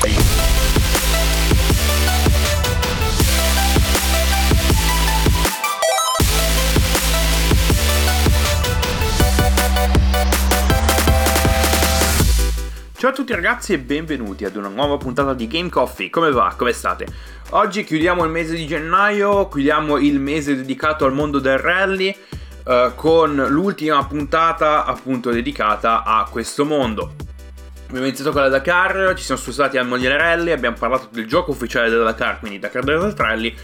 Ciao a tutti ragazzi e benvenuti ad una nuova puntata di Game Coffee. Come va? Come state? Oggi chiudiamo il mese di gennaio, chiudiamo il mese dedicato al mondo del rally uh, con l'ultima puntata appunto dedicata a questo mondo. Abbiamo iniziato con la Dakar, ci siamo spostati al Mondiale Rally, abbiamo parlato del gioco ufficiale della Dakar, quindi Dakar Desert Rally,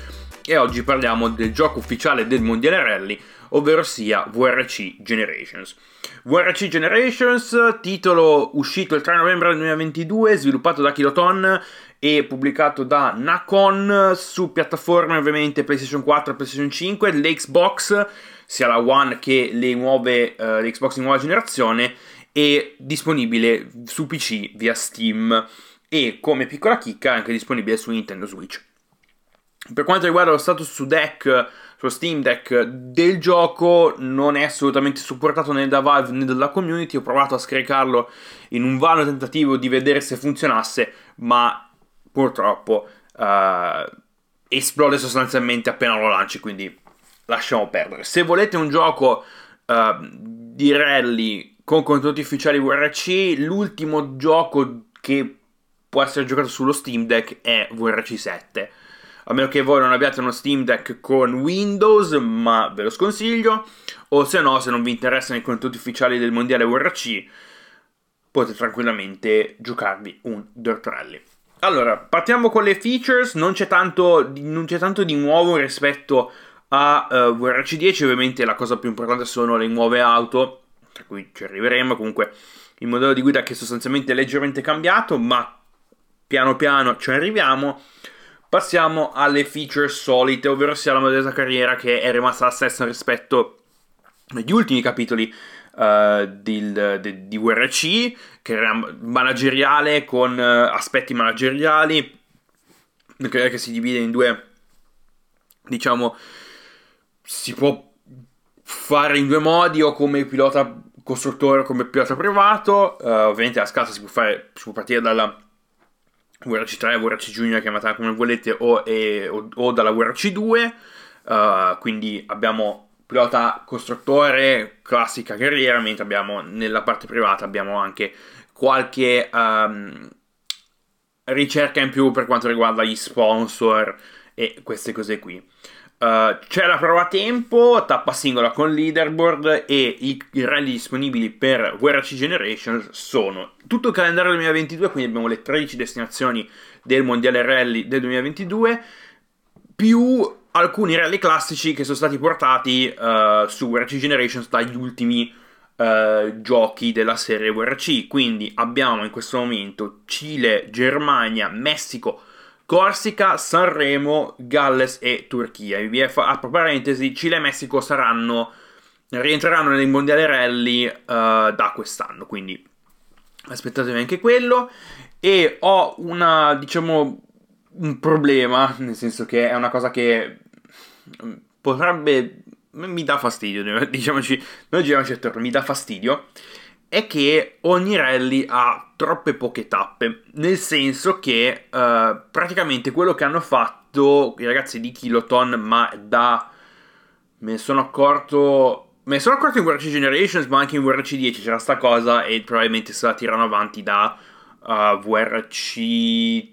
e oggi parliamo del gioco ufficiale del Mondiale Rally, ovvero sia VRC Generations. VRC Generations, titolo uscito il 3 novembre del 2022, sviluppato da Kiloton e pubblicato da Nacon su piattaforme ovviamente PlayStation 4 e PlayStation 5, l'Xbox, sia la One che le nuove, uh, l'Xbox di nuova generazione, e disponibile su PC via Steam e come piccola chicca anche disponibile su Nintendo Switch. Per quanto riguarda lo status su deck lo Steam Deck del gioco non è assolutamente supportato né da Valve né dalla community. Ho provato a scaricarlo in un vano tentativo di vedere se funzionasse, ma purtroppo uh, esplode sostanzialmente appena lo lanci, quindi lasciamo perdere. Se volete un gioco uh, di rally con contenuti ufficiali VRC, l'ultimo gioco che può essere giocato sullo Steam Deck è VRC 7 a meno che voi non abbiate uno Steam Deck con Windows, ma ve lo sconsiglio, o se no, se non vi interessano i contenuti ufficiali del mondiale WRC, potete tranquillamente giocarvi un Dirt Rally. Allora, partiamo con le features, non c'è tanto, non c'è tanto di nuovo rispetto a uh, VRC 10, ovviamente la cosa più importante sono le nuove auto, tra cui ci arriveremo, comunque il modello di guida che è sostanzialmente leggermente cambiato, ma piano piano ci arriviamo. Passiamo alle feature solite, ovvero sia la modalità carriera che è rimasta la stessa rispetto agli ultimi capitoli uh, di, di, di WRC, che era manageriale con uh, aspetti manageriali, che si divide in due, diciamo, si può fare in due modi o come pilota costruttore o come pilota privato, uh, ovviamente a scala si può, fare, si può partire dalla WRC 3, WRC Junior, chiamatela come volete, o, e, o, o dalla WRC 2. Uh, quindi abbiamo pilota costruttore, classica carriera, mentre abbiamo nella parte privata abbiamo anche qualche um, ricerca in più per quanto riguarda gli sponsor e queste cose qui. Uh, c'è la prova a tempo, tappa singola con leaderboard e i, i rally disponibili per VRC Generation sono tutto il calendario 2022, quindi abbiamo le 13 destinazioni del mondiale rally del 2022, più alcuni rally classici che sono stati portati uh, su VRC Generations dagli ultimi uh, giochi della serie VRC. Quindi abbiamo in questo momento Cile, Germania, Messico, Corsica, Sanremo, Galles e Turchia. A parentesi, Cile e Messico saranno, rientreranno nel mondiale rally uh, da quest'anno, quindi aspettatevi anche quello. E ho una, diciamo, un problema, nel senso che è una cosa che potrebbe mi dà fastidio, diciamoci, noi giriamoci attorno, mi dà fastidio è che ogni rally ha troppe poche tappe, nel senso che uh, praticamente quello che hanno fatto i ragazzi di Kiloton, ma da... me ne sono accorto... Me ne sono accorto in WRC Generations, ma anche in WRC 10 c'era sta cosa e probabilmente se la tirano avanti da uh, eh, VRC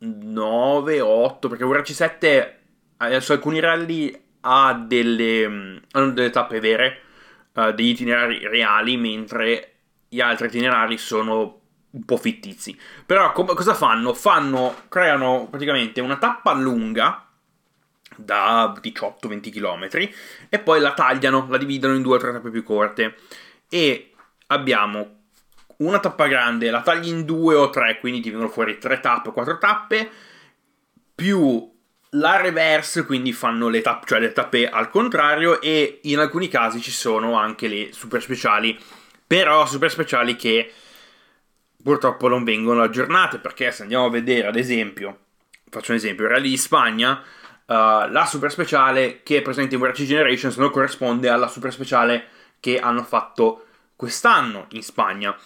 9, 8, perché VRC 7 adesso alcuni rally ha delle, mm, hanno delle tappe vere, uh, degli itinerari reali, mentre gli altri itinerari sono un po' fittizi. Però com- cosa fanno? Fanno, creano praticamente una tappa lunga da 18-20 km e poi la tagliano, la dividono in due o tre tappe più corte e abbiamo una tappa grande, la tagli in due o tre, quindi ti vengono fuori tre tappe, quattro tappe, più la reverse, quindi fanno le tappe, cioè le tappe al contrario, e in alcuni casi ci sono anche le super speciali, però super speciali che purtroppo non vengono aggiornate, perché se andiamo a vedere ad esempio, faccio un esempio, Rally di Spagna, uh, la super speciale che è presente in VRC Generations non corrisponde alla super speciale che hanno fatto quest'anno in Spagna.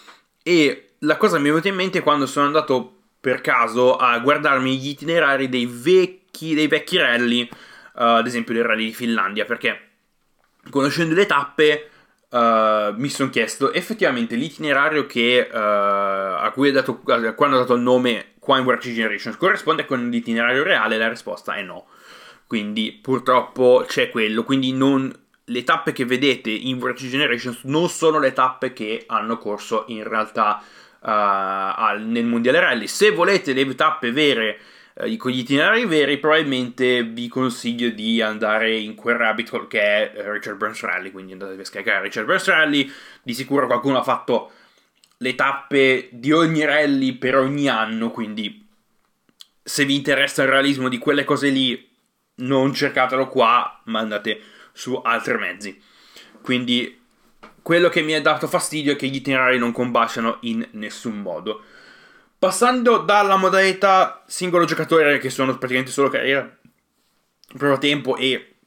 E la cosa mi è venuta in mente quando sono andato per caso a guardarmi gli itinerari dei vecchi, dei vecchi rally, uh, ad esempio del rally di Finlandia, perché conoscendo le tappe uh, mi sono chiesto effettivamente l'itinerario che, uh, a cui ho dato, dato il nome qua in Warcraft Generations corrisponde con l'itinerario reale? La risposta è no. Quindi purtroppo c'è quello, quindi non, le tappe che vedete in Warcraft Generations non sono le tappe che hanno corso in realtà uh, al, nel Mondiale Rally. Se volete le tappe vere eh, con gli itinerari veri, probabilmente vi consiglio di andare in quel rabbit hole che è eh, Richard Burns Rally. Quindi andate a scaricare Richard Burns Rally. Di sicuro qualcuno ha fatto le tappe di ogni rally per ogni anno. Quindi, se vi interessa il realismo di quelle cose lì, non cercatelo qua, ma andate su altri mezzi. Quindi, quello che mi ha dato fastidio è che gli itinerari non combaciano in nessun modo. Passando dalla modalità singolo giocatore, che sono praticamente solo carriera, prova tempo e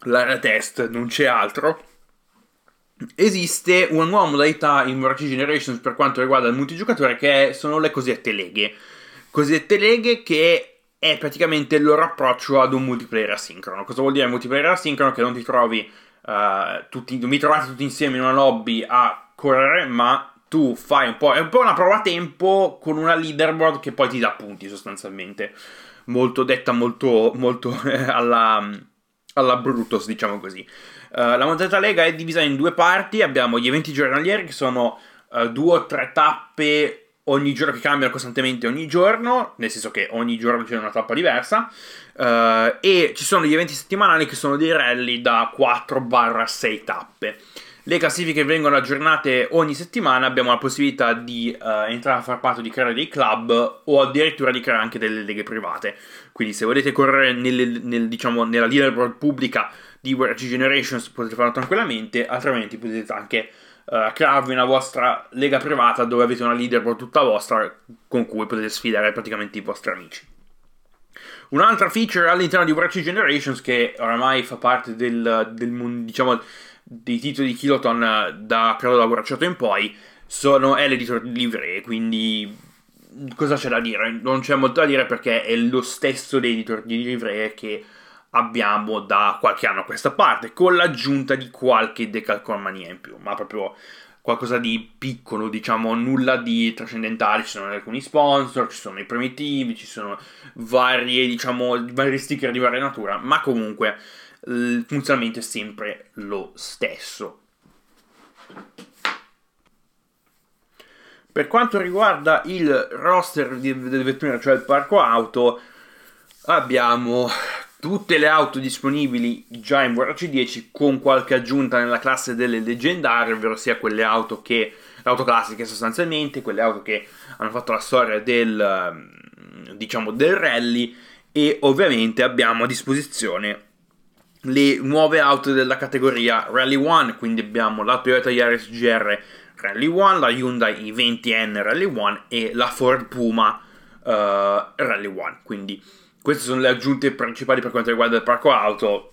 l'area test, non c'è altro. Esiste una nuova modalità in Warcraft Generations per quanto riguarda il multigiocatore che sono le cosiddette leghe. Cosiddette leghe che è praticamente il loro approccio ad un multiplayer asincrono. Cosa vuol dire multiplayer asincrono? Che non ti trovi uh, tutti, non vi trovate tutti insieme in una lobby a correre, ma tu fai un po'. È un po' una prova a tempo con una leaderboard che poi ti dà punti sostanzialmente. Molto detta, molto, molto alla, alla Brutus, diciamo così. Uh, la modalità Lega è divisa in due parti. Abbiamo gli eventi giornalieri che sono uh, due o tre tappe ogni giorno che cambiano costantemente ogni giorno, nel senso che ogni giorno c'è una tappa diversa. Uh, e ci sono gli eventi settimanali che sono dei rally da 4-6 tappe. Le classifiche vengono aggiornate ogni settimana, abbiamo la possibilità di uh, entrare a far parte di creare dei club o addirittura di creare anche delle leghe private. Quindi se volete correre nelle, nel, diciamo, nella leaderboard pubblica di WRC Generations potete farlo tranquillamente, altrimenti potete anche uh, crearvi una vostra lega privata dove avete una leaderboard tutta vostra con cui potete sfidare praticamente i vostri amici. Un'altra feature all'interno di WRC Generations che oramai fa parte del, del diciamo, dei titoli di Kiloton eh, da periodo lavoracciato in poi sono, è l'editor di livree, quindi cosa c'è da dire? Non c'è molto da dire perché è lo stesso editor di livree che abbiamo da qualche anno a questa parte, con l'aggiunta di qualche decalcomania in più, ma proprio qualcosa di piccolo, diciamo, nulla di trascendentale, ci sono alcuni sponsor, ci sono i primitivi, ci sono varie, diciamo, vari sticker di varia natura, ma comunque il funzionamento è sempre lo stesso. Per quanto riguarda il roster delle vetture, cioè il parco auto, abbiamo tutte le auto disponibili già in WRC 10 con qualche aggiunta nella classe delle leggendarie, ovvero sia quelle auto che auto classiche sostanzialmente, quelle auto che hanno fatto la storia del diciamo del rally e ovviamente abbiamo a disposizione le nuove auto della categoria Rally 1, quindi abbiamo la Toyota Yaris GR Rally 1, la Hyundai i20N Rally 1 e la Ford Puma uh, Rally 1. Quindi queste sono le aggiunte principali per quanto riguarda il parco auto,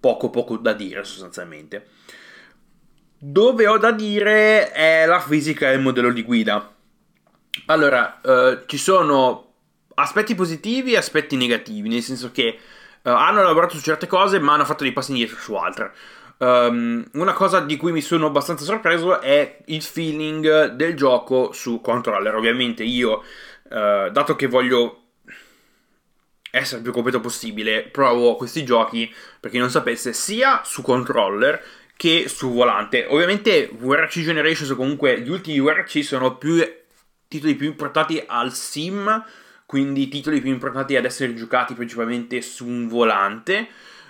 poco poco da dire sostanzialmente. Dove ho da dire è la fisica e il modello di guida. Allora, uh, ci sono aspetti positivi e aspetti negativi, nel senso che Uh, hanno lavorato su certe cose, ma hanno fatto dei passi indietro su altre. Um, una cosa di cui mi sono abbastanza sorpreso è il feeling del gioco su controller. Ovviamente io, uh, dato che voglio essere il più completo possibile, provo questi giochi, per chi non sapesse, sia su controller che su volante. Ovviamente VRC Generations comunque gli ultimi VRC sono più titoli più importati al sim quindi i titoli più importanti ad essere giocati principalmente su un volante,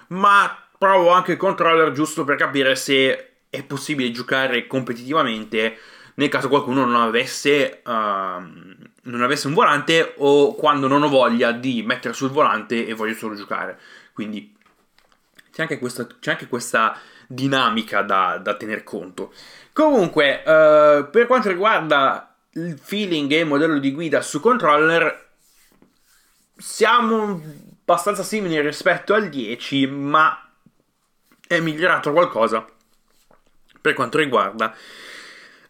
ma provo anche il controller giusto per capire se è possibile giocare competitivamente nel caso qualcuno non avesse, uh, non avesse un volante o quando non ho voglia di mettere sul volante e voglio solo giocare. Quindi c'è anche questa, c'è anche questa dinamica da, da tener conto. Comunque, uh, per quanto riguarda il feeling e il modello di guida su controller, siamo abbastanza simili rispetto al 10, ma è migliorato qualcosa per quanto riguarda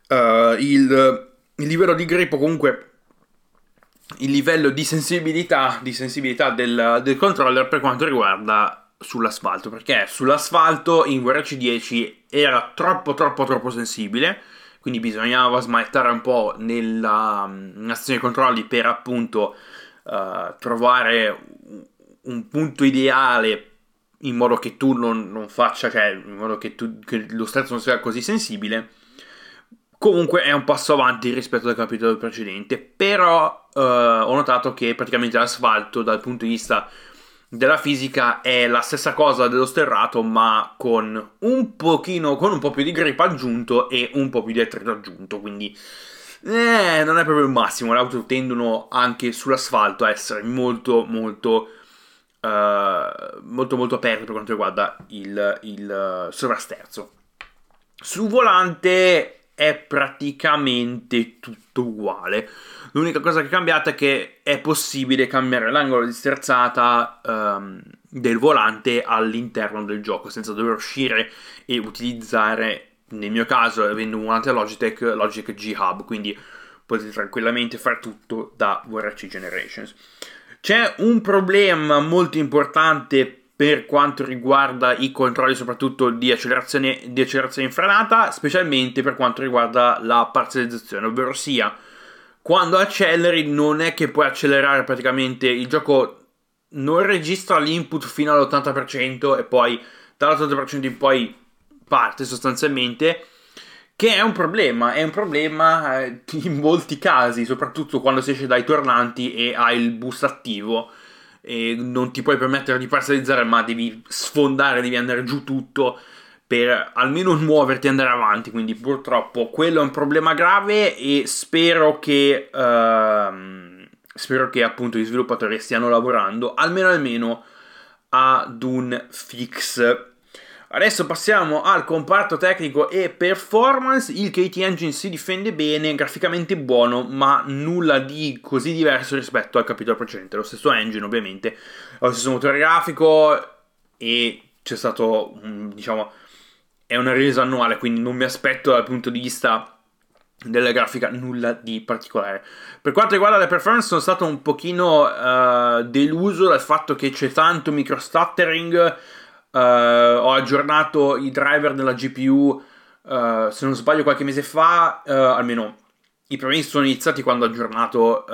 uh, il, il, livello di grip comunque il livello di sensibilità, di sensibilità del, del controller per quanto riguarda sull'asfalto, perché sull'asfalto in VRC 10 era troppo troppo troppo sensibile, quindi bisognava smanettare un po' nella, nella stazione di controlli per appunto uh, trovare un punto ideale in modo che tu non, non faccia, cioè in modo che, tu, che lo stress non sia così sensibile. Comunque è un passo avanti rispetto al capitolo precedente, però uh, ho notato che praticamente l'asfalto dal punto di vista della fisica è la stessa cosa dello sterrato, ma con un pochino, con un po' più di grip aggiunto e un po' più di attrito aggiunto, quindi eh, non è proprio il massimo. Le auto tendono anche sull'asfalto a essere molto, molto, uh, molto, molto aperte per quanto riguarda il, il uh, sovrasterzo. Sul volante è praticamente tutto uguale. L'unica cosa che è cambiata è che è possibile cambiare l'angolo di sterzata um, del volante all'interno del gioco senza dover uscire e utilizzare, nel mio caso, avendo un volante Logitech, Logitech G Hub, quindi potete tranquillamente fare tutto da VRC Generations. C'è un problema molto importante per quanto riguarda i controlli soprattutto di accelerazione, di accelerazione in specialmente per quanto riguarda la parzializzazione, ovvero sia quando acceleri non è che puoi accelerare praticamente il gioco non registra l'input fino all'80% e poi dall'80% in poi parte sostanzialmente che è un problema, è un problema eh, in molti casi, soprattutto quando si esce dai tornanti e hai il boost attivo e non ti puoi permettere di parzializzare, ma devi sfondare, devi andare giù tutto per almeno muoverti e andare avanti. Quindi, purtroppo, quello è un problema grave. E spero che. Uh, spero che appunto gli sviluppatori stiano lavorando almeno almeno ad un fix Adesso passiamo al comparto tecnico e performance. Il KT Engine si difende bene, graficamente buono, ma nulla di così diverso rispetto al capitolo precedente. Lo stesso engine, ovviamente, lo stesso motore grafico e c'è stato, diciamo, è una resa annuale, quindi non mi aspetto dal punto di vista della grafica nulla di particolare. Per quanto riguarda le performance sono stato un pochino uh, deluso dal fatto che c'è tanto microstuttering Uh, ho aggiornato i driver della GPU, uh, eh, se non sbaglio, qualche mese fa, uh, almeno i problemi sono iniziati quando ho aggiornato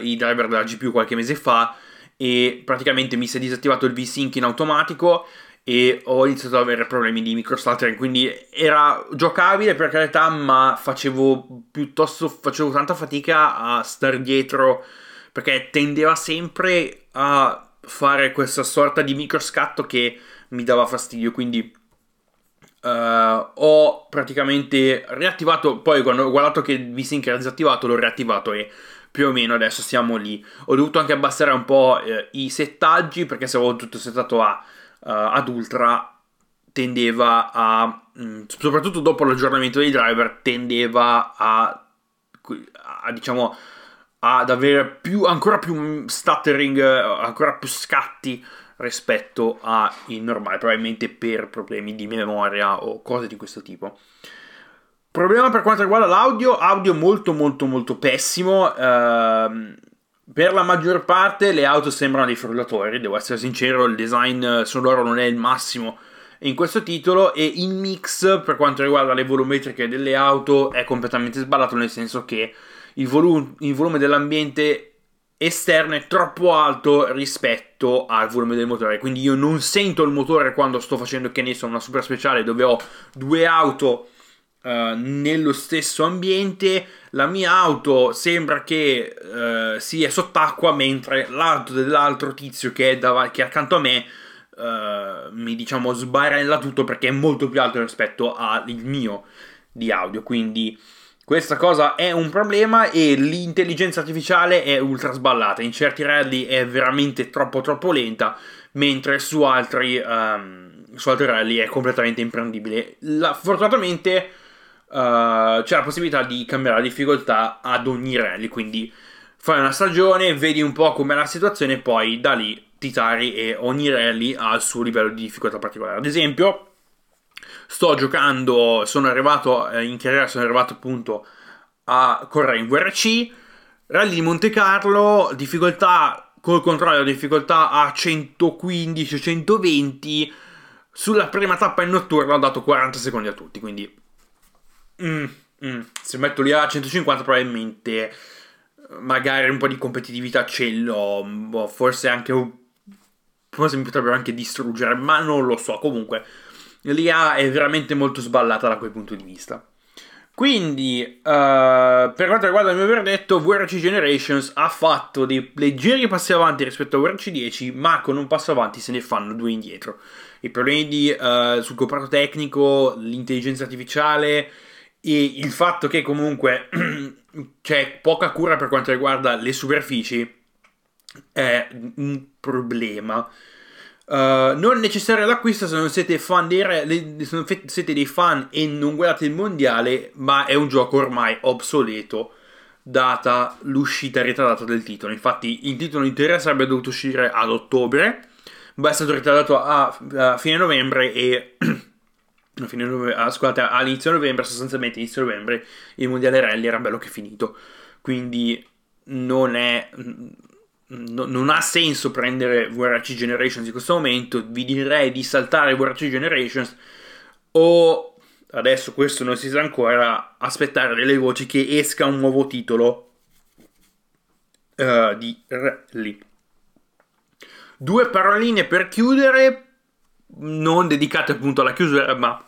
i driver della GPU qualche mese fa e praticamente mi si è disattivato il VSync in automatico e ho iniziato ad avere problemi di microstuttering, quindi era giocabile per carità, ma facevo piuttosto facevo tanta fatica a star dietro perché tendeva sempre a fare questa sorta di microscatto che mi dava fastidio, quindi uh, ho praticamente riattivato, poi quando ho guardato che VSync era disattivato l'ho riattivato e più o meno adesso siamo lì. Ho dovuto anche abbassare un po' eh, i settaggi perché se avevo tutto settato a, uh, ad ultra tendeva a, mm, soprattutto dopo l'aggiornamento dei driver, tendeva a, a diciamo ad avere più, ancora più stuttering, ancora più scatti rispetto ai normali, probabilmente per problemi di memoria o cose di questo tipo. Problema per quanto riguarda l'audio, audio molto molto molto pessimo. Ehm, per la maggior parte le auto sembrano dei frullatori, devo essere sincero, il design sonoro non è il massimo in questo titolo e il mix per quanto riguarda le volumetriche delle auto è completamente sballato nel senso che il, volu- il volume dell'ambiente esterno è troppo alto rispetto al volume del motore. Quindi io non sento il motore quando sto facendo che ne so una super speciale dove ho due auto uh, nello stesso ambiente. La mia auto sembra che uh, sia sott'acqua, mentre l'auto dell'altro tizio che è, dav- che è accanto a me. Uh, mi diciamo sbarella tutto perché è molto più alto rispetto al mio di audio quindi questa cosa è un problema e l'intelligenza artificiale è ultra sballata. In certi rally è veramente troppo troppo lenta, mentre su altri, um, su altri rally è completamente imprendibile. La, fortunatamente uh, c'è la possibilità di cambiare la difficoltà ad ogni rally, quindi fai una stagione, vedi un po' com'è la situazione e poi da lì ti tari e ogni rally ha il suo livello di difficoltà particolare. Ad esempio, sto giocando, sono arrivato eh, in carriera, sono arrivato appunto a correre in VRC. Rally di Monte Carlo, difficoltà col controllo, difficoltà a 115-120. Sulla prima tappa in notturno ho dato 40 secondi a tutti, quindi... Mm, mm. Se metto lì a 150 probabilmente magari un po' di competitività ce l'ho, boh, forse anche forse mi potrebbero anche distruggere, ma non lo so, comunque l'IA è veramente molto sballata da quel punto di vista. Quindi, uh, per quanto riguarda il mio verdetto, VRC Generations ha fatto dei leggeri passi avanti rispetto a VRC 10, ma con un passo avanti se ne fanno due indietro. I problemi di, uh, sul comparto tecnico, l'intelligenza artificiale e il fatto che comunque c'è poca cura per quanto riguarda le superfici è un problema. Uh, non necessario l'acquisto se non siete fan dei re, se non siete dei fan e non guardate il mondiale, ma è un gioco ormai obsoleto data l'uscita ritardata del titolo. Infatti il titolo in teoria sarebbe dovuto uscire ad ottobre, ma è stato ritardato a, a fine novembre e fine novembre, ah, scusate, all'inizio novembre, sostanzialmente inizio novembre, il mondiale rally era bello che finito. Quindi non è no, non ha senso prendere VRC Generations in questo momento. Vi direi di saltare VRC Generations o adesso questo non si sa ancora. Aspettare delle voci che esca un nuovo titolo uh, di Rally. Due paroline per chiudere, non dedicate appunto alla chiusura, ma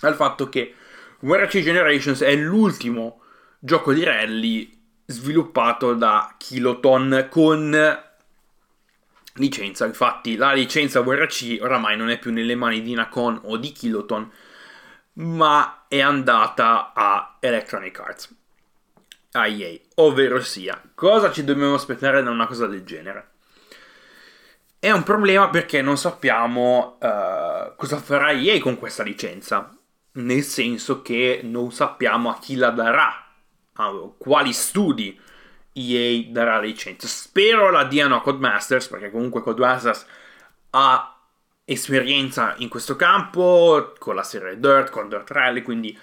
al fatto che VRC Generations è l'ultimo gioco di rally sviluppato da Kiloton con licenza. Infatti, la licenza VRC oramai non è più nelle mani di Nacon o di Kiloton, ma è andata a Electronic Arts, a. Ovvero sia, cosa ci dobbiamo aspettare da una cosa del genere? È un problema perché non sappiamo uh, cosa farà EA con questa licenza. Nel senso che non sappiamo a chi la darà quali studi EA darà la licenza. Spero la diano a Codemasters, perché comunque Codemasters ha esperienza in questo campo, con la serie Dirt, con Dirt Rally, quindi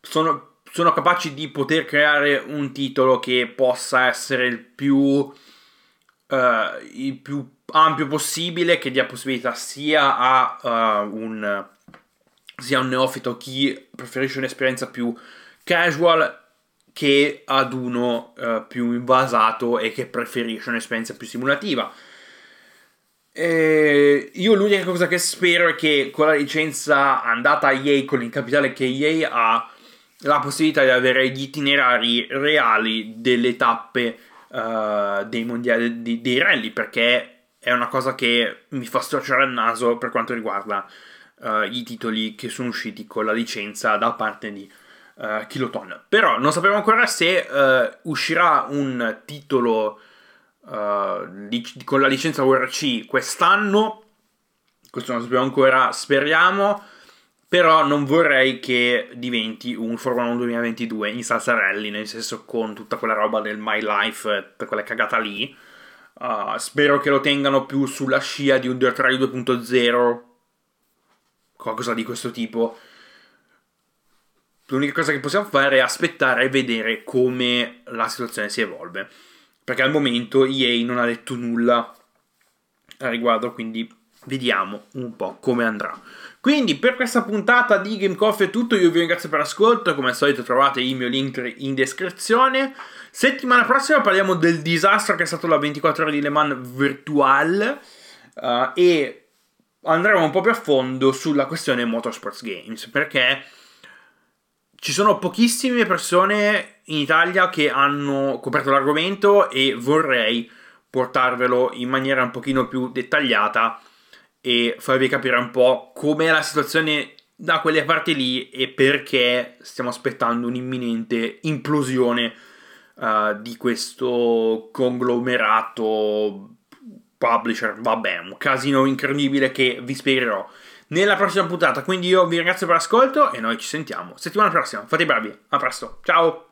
sono, sono capaci di poter creare un titolo che possa essere il più, uh, il più ampio possibile, che dia possibilità sia a uh, un sia un neofito chi preferisce un'esperienza più casual che ad uno uh, più invasato e che preferisce un'esperienza più simulativa. E io l'unica cosa che spero è che con la licenza andata a EA, con il capitale che EA ha, la possibilità di avere gli itinerari reali delle tappe uh, dei mondiali, di, dei rally, perché è una cosa che mi fa storcere il naso per quanto riguarda uh, i titoli che sono usciti con la licenza da parte di uh, kiloton. Però non sappiamo ancora se uh, uscirà un titolo uh, di, con la licenza URC quest'anno. Questo non sappiamo ancora, speriamo. Però non vorrei che diventi un Formula 1 2022 in salsa rally, nel senso con tutta quella roba del My Life, per quella cagata lì. Uh, spero che lo tengano più sulla scia di un Dirt Rally 2.0, qualcosa di questo tipo. L'unica cosa che possiamo fare è aspettare e vedere come la situazione si evolve. Perché al momento EA non ha detto nulla a riguardo, quindi vediamo un po' come andrà. Quindi per questa puntata di Game Coffee è tutto, io vi ringrazio per l'ascolto, come al solito trovate il mio link in descrizione. Settimana prossima parliamo del disastro che è stato la 24 ore di Le Mans Virtual uh, e andremo un po' più a fondo sulla questione Motorsports Games, perché ci sono pochissime persone in Italia che hanno coperto l'argomento e vorrei portarvelo in maniera un pochino più dettagliata e farvi capire un po' com'è la situazione da quelle parti lì e perché stiamo aspettando un'imminente implosione uh, di questo conglomerato publisher. Vabbè, un casino incredibile che vi spiegherò nella prossima puntata. Quindi io vi ringrazio per l'ascolto e noi ci sentiamo settimana prossima. Fate i bravi, a presto, ciao!